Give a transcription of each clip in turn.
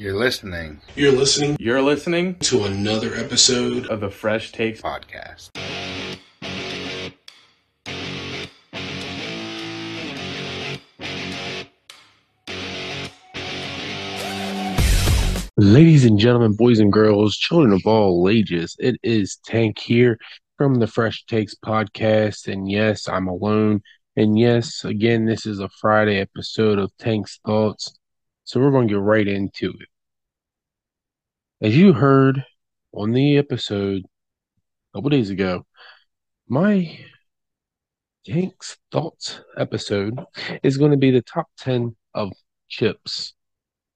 You're listening You're listening You're listening to another episode of the Fresh Takes podcast. Ladies and gentlemen, boys and girls, children of all ages, it is Tank here from the Fresh Takes podcast. And yes, I'm alone. And yes, again, this is a Friday episode of Tank's Thoughts. So we're going to get right into it. As you heard on the episode a couple days ago, my Tank's Thoughts episode is going to be the top 10 of chips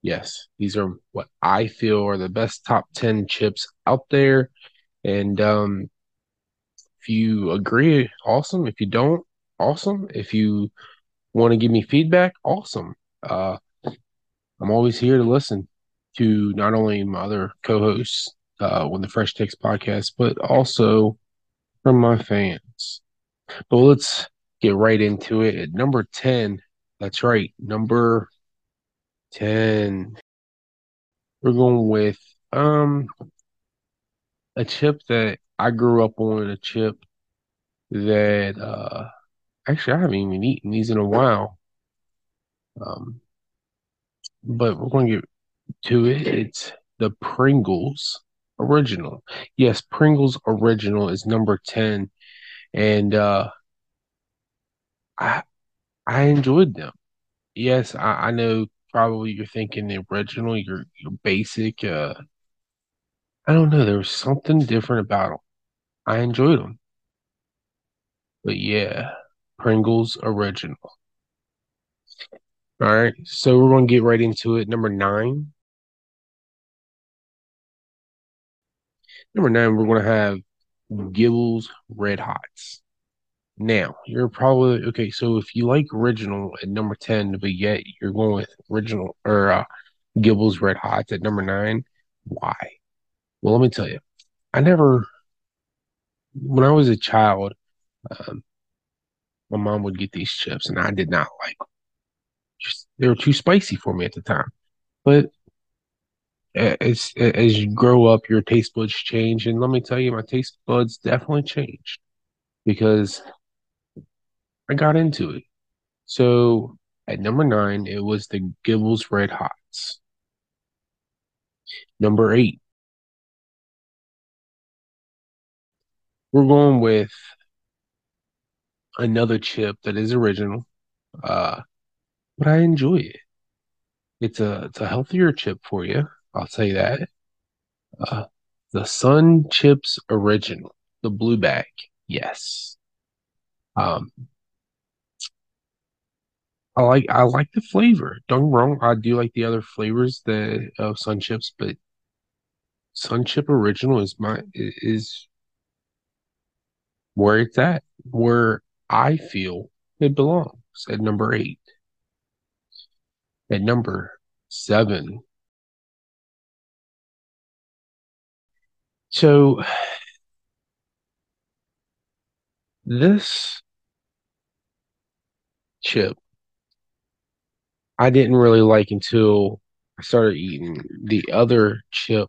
yes, these are what I feel are the best top 10 chips out there. And um, if you agree, awesome. If you don't, awesome. If you want to give me feedback, awesome. Uh, I'm always here to listen to not only my other co hosts uh, on the Fresh Takes podcast, but also from my fans. But let's get right into it. At number 10, that's right, number 10. We're going with um a chip that I grew up on, a chip that uh actually I haven't even eaten these in a while. Um but we're going to get to it. It's the Pringles original. Yes, Pringles original is number 10 and uh I I enjoyed them. Yes, I, I know probably you're thinking the original, your your basic. Uh, I don't know. There was something different about them. I enjoyed them, but yeah, Pringles original. All right, so we're gonna get right into it. Number nine. Number nine, we're gonna have Gibbles Red Hots. Now, you're probably okay. So if you like original at number 10, but yet you're going with original or uh, Gibbles Red Hots at number nine, why? Well, let me tell you, I never, when I was a child, um, my mom would get these chips and I did not like them. Just, they were too spicy for me at the time. But as as you grow up, your taste buds change, and let me tell you, my taste buds definitely changed because I got into it. So at number nine, it was the Gibbles Red Hots. Number eight, we're going with another chip that is original, uh, but I enjoy it. It's a it's a healthier chip for you. I'll say that. Uh, the Sun Chips Original, the blue bag, yes. Um, I like I like the flavor. Don't wrong, I do like the other flavors that of Sun Chips, but Sun Chip Original is my is where it's at, where I feel it belongs at number eight. At number seven. So this chip I didn't really like until I started eating the other chip.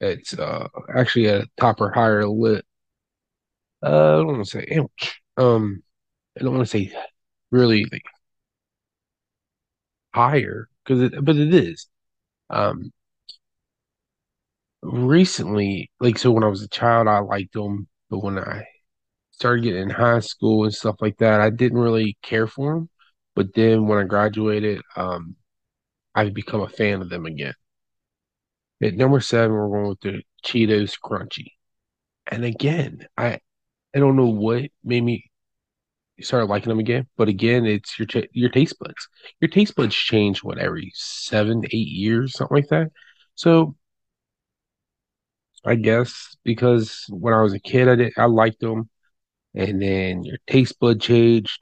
It's uh actually a topper higher lit. Uh, I don't want to say. Um, I don't want to say really like higher because it, but it is. Um, recently, like so when I was a child, I liked them, but when I started getting in high school and stuff like that, I didn't really care for them. But then when I graduated, um, I've become a fan of them again. At number seven, we're going with the Cheetos Crunchy. And again, I I don't know what made me start liking them again, but again, it's your your taste buds. Your taste buds change what every seven, eight years, something like that. So I guess because when I was a kid, I did I liked them, and then your taste bud changed.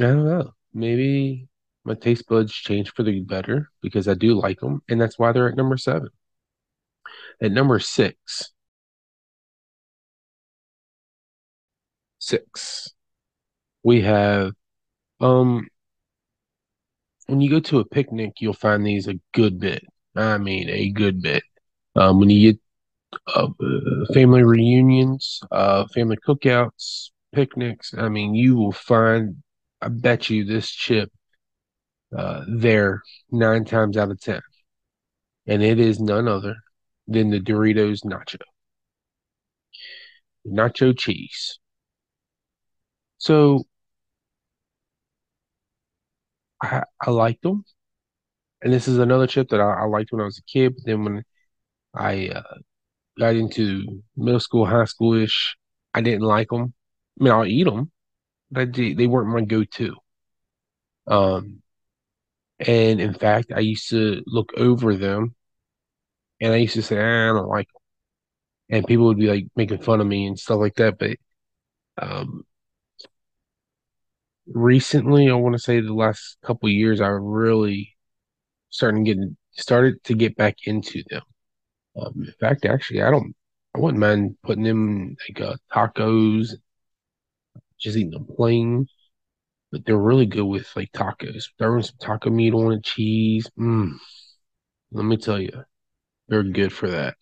I don't know. Maybe my taste buds changed for the better because I do like them, and that's why they're at number seven. At number six, six, we have um when you go to a picnic, you'll find these a good bit. I mean, a good bit. Um, when you get uh, family reunions, uh, family cookouts, picnics, I mean, you will find, I bet you, this chip uh, there nine times out of ten. And it is none other than the Doritos Nacho. Nacho cheese. So I, I liked them. And this is another chip that I, I liked when I was a kid. But then when I uh, got into middle school, high school ish, I didn't like them. I mean, I'll eat them, but they, they weren't my go to. Um, and in fact, I used to look over them and I used to say, ah, I don't like them. And people would be like making fun of me and stuff like that. But um, recently, I want to say the last couple years, I really starting getting started to get back into them. Um, in fact, actually, I don't, I wouldn't mind putting them like uh, tacos, just eating them plain. But they're really good with like tacos. Throwing some taco meat on it, cheese. Mm, let me tell you, they're good for that.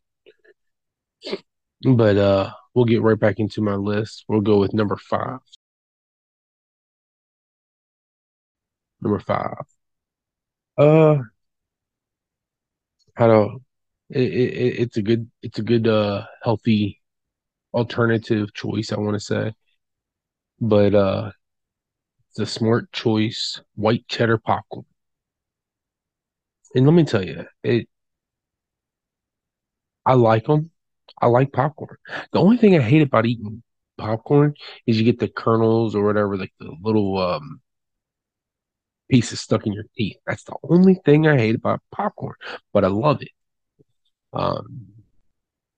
But uh, we'll get right back into my list. We'll go with number five. Number five. Uh, how to? It, it, it's a good, it's a good, uh, healthy alternative choice. I want to say, but uh, it's a smart choice. White cheddar popcorn. And let me tell you, it. I like them. I like popcorn. The only thing I hate about eating popcorn is you get the kernels or whatever, like the little um pieces stuck in your teeth. That's the only thing I hate about popcorn, but I love it. Um,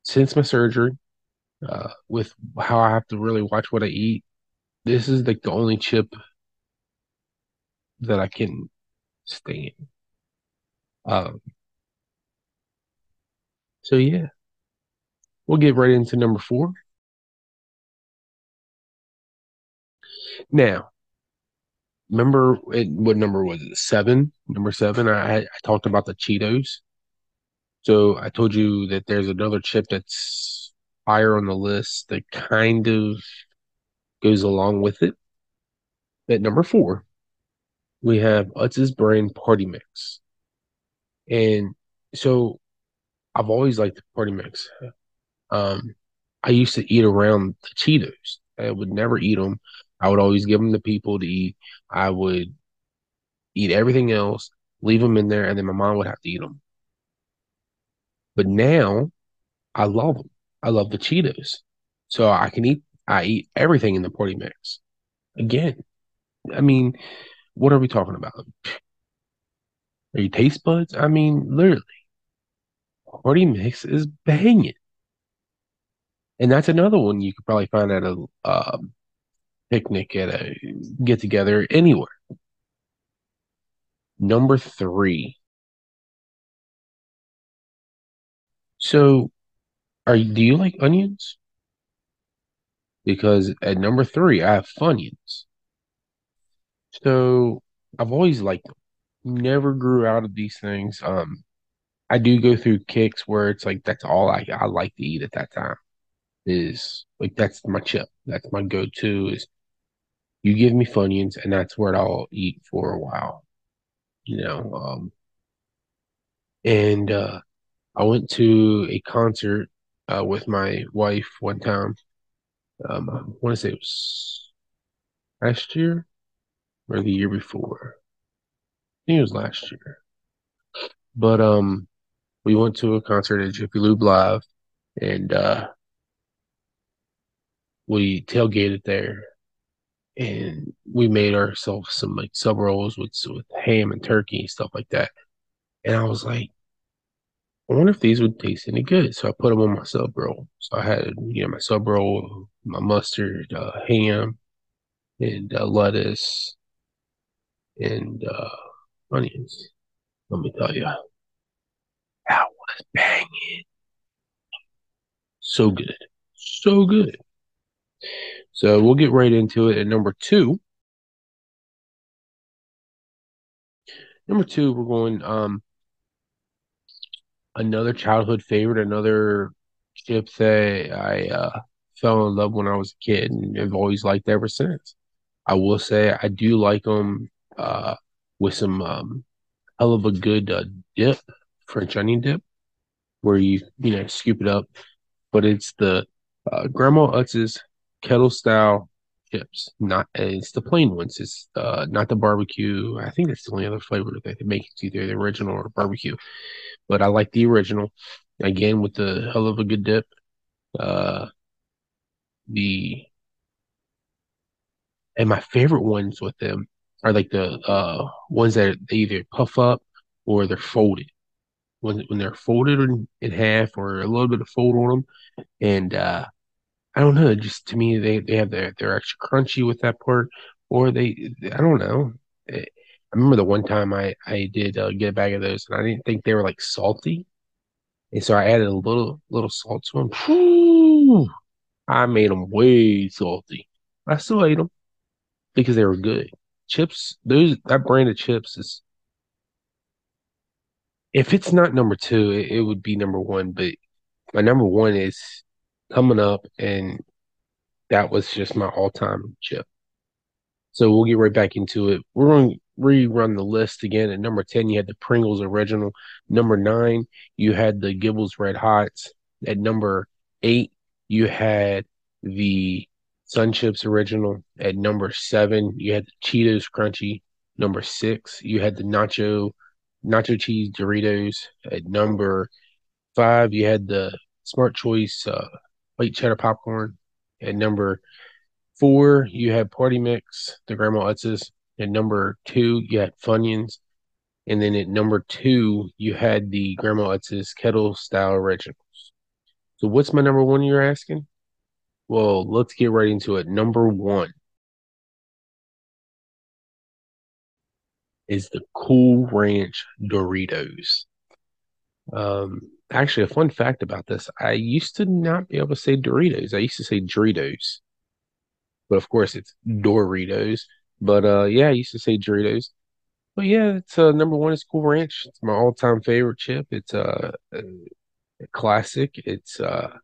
since my surgery, uh, with how I have to really watch what I eat, this is like the only chip that I can stand. Um, so yeah, we'll get right into number four. Now, remember it, what number was it? Seven. Number seven. I I talked about the Cheetos. So I told you that there's another chip that's higher on the list that kind of goes along with it. At number four, we have Utz's Brand Party Mix. And so I've always liked the Party Mix. Um, I used to eat around the Cheetos. I would never eat them. I would always give them to people to eat. I would eat everything else, leave them in there, and then my mom would have to eat them. But now I love them. I love the Cheetos. So I can eat, I eat everything in the party mix. Again, I mean, what are we talking about? Are you taste buds? I mean, literally, party mix is banging. And that's another one you could probably find at a um, picnic, at a get together, anywhere. Number three. So, are do you like onions? Because at number three, I have Funyuns. So I've always liked them. Never grew out of these things. Um, I do go through kicks where it's like that's all I I like to eat at that time. Is like that's my chip. That's my go-to. Is you give me Funyuns, and that's what I'll eat for a while. You know, um, and uh, I went to a concert uh, with my wife one time. Um, I want to say it was last year or the year before. I think it was last year. But um, we went to a concert at Jiffy Lube Live, and uh, we tailgated there, and we made ourselves some like sub rolls with with ham and turkey and stuff like that. And I was like, I wonder if these would taste any good. So I put them on my sub roll. So I had you know my sub roll, my mustard, uh, ham, and uh, lettuce, and uh, onions. Let me tell you, that was banging. So good. So good. So we'll get right into it. At number two, Number two, we're going um another childhood favorite, another chip that I uh, fell in love when I was a kid and have always liked ever since. I will say I do like them uh, with some um, Heluva Good uh, dip, French onion dip, where you you know scoop it up. But it's the uh, Grandma Utz's kettle style chips, not it's the plain ones. It's uh, not the barbecue. I think that's the only other flavor that they make. It's either the original or barbecue. But I like the original again with the Heluva Good dip. Uh, the and my favorite ones with them are like the uh ones that they either puff up or they're folded. When when they're folded in, in half or a little bit of fold on them, and uh I don't know, just to me they they have their they're extra crunchy with that part, or they I don't know. I remember the one time I I did uh, get a bag of those and I didn't think they were like salty, and so I added a little little salt to them. I made them way salty. I still ate them because they were good. Chips, those that brand of chips is if it's not number two, it, it would be number one. But my number one is coming up, and that was just my all-time chip. So we'll get right back into it. We're going to rerun the list again. At number 10, you had the Pringles original. Number nine, you had the Gibbles Red Hots. At number eight, you had the Sun Chips original. At number seven, you had the Cheetos Crunchy. Number six, you had the Nacho Nacho Cheese Doritos. At number five, you had the Smart Choice uh, White Cheddar Popcorn. At number four, you had Party Mix, the Grandma Utz's. At number two, you had Funyuns. And then at number two, you had the Grandma Utz's Kettle Style Originals. So what's my number one you're asking? Well, let's get right into it. Number one is the Cool Ranch Doritos. Um, actually, a fun fact about this: I used to not be able to say Doritos. I used to say Doritos, but of course it's Doritos. But uh, yeah, I used to say Doritos. But yeah, it's uh, number one is Cool Ranch. It's my all-time favorite chip. It's uh, a, a classic. It's uh,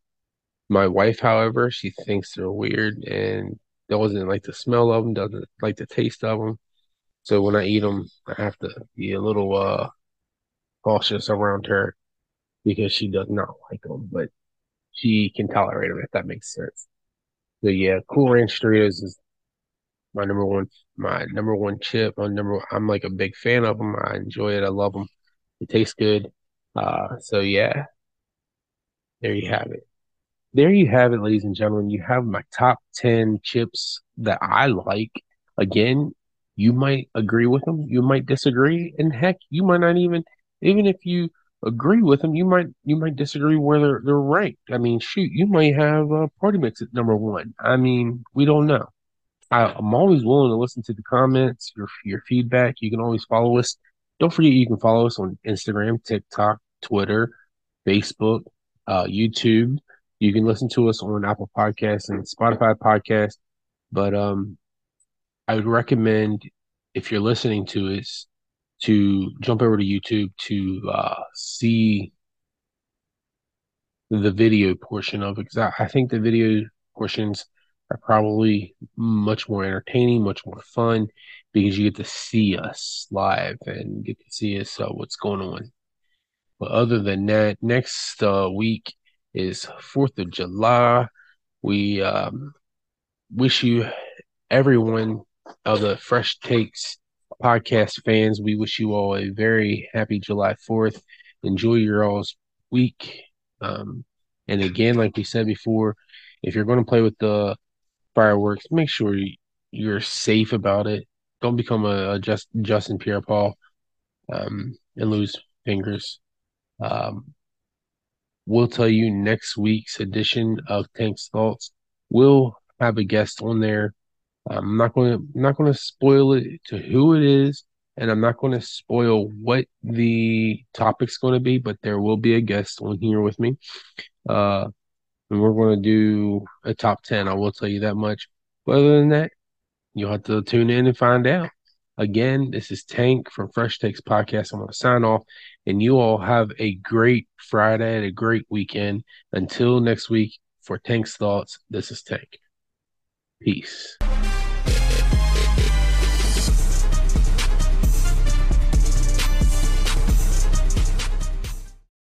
my wife, however, she thinks they're weird and doesn't like the smell of them, doesn't like the taste of them. So when I eat them, I have to be a little uh cautious around her because she does not like them, but she can tolerate them if that makes sense. So yeah, Cool Ranch Doritos is my number one, my number one chip. My number, I'm like a big fan of them. I enjoy it. I love them. It tastes good. Uh, so yeah, there you have it. There you have it, ladies and gentlemen. You have my top 10 chips that I like. Again, you might agree with them, you might disagree, and heck, you might not even even if you agree with them, you might you might disagree where they're they're ranked. I mean, shoot, you might have a party mix at number one. I mean, we don't know. I, am always willing to listen to the comments, your your feedback. You can always follow us. Don't forget you can follow us on Instagram, TikTok, Twitter, Facebook, uh, YouTube. You can listen to us on Apple Podcasts and Spotify Podcast. But um, I would recommend if you're listening to us to jump over to YouTube to uh, see the video portion of it because I, I think the video portions are probably much more entertaining, much more fun because you get to see us live and get to see us uh, what's going on. But other than that, next uh, week is Fourth of July. We um, wish you everyone of the Fresh Takes podcast fans, we wish you all a very happy July 4th. Enjoy your all's week. Um, and again, like we said before, if you're going to play with the fireworks, make sure you're safe about it. Don't become a, a just Jason Pierre Paul um, and lose fingers. Um, we'll tell you next week's edition of Tank's Thoughts. We'll have a guest on there I'm not going to not going to spoil it to who it is, and I'm not going to spoil what the topic's going to be. But there will be a guest on here with me, uh, and we're going to do a top ten. I will tell you that much. But other than that, you'll have to tune in and find out. Again, this is Tank from Fresh Takes Podcast. I'm going to sign off, and you all have a great Friday and a great weekend. Until next week, for Tank's Thoughts, this is Tank. Peace.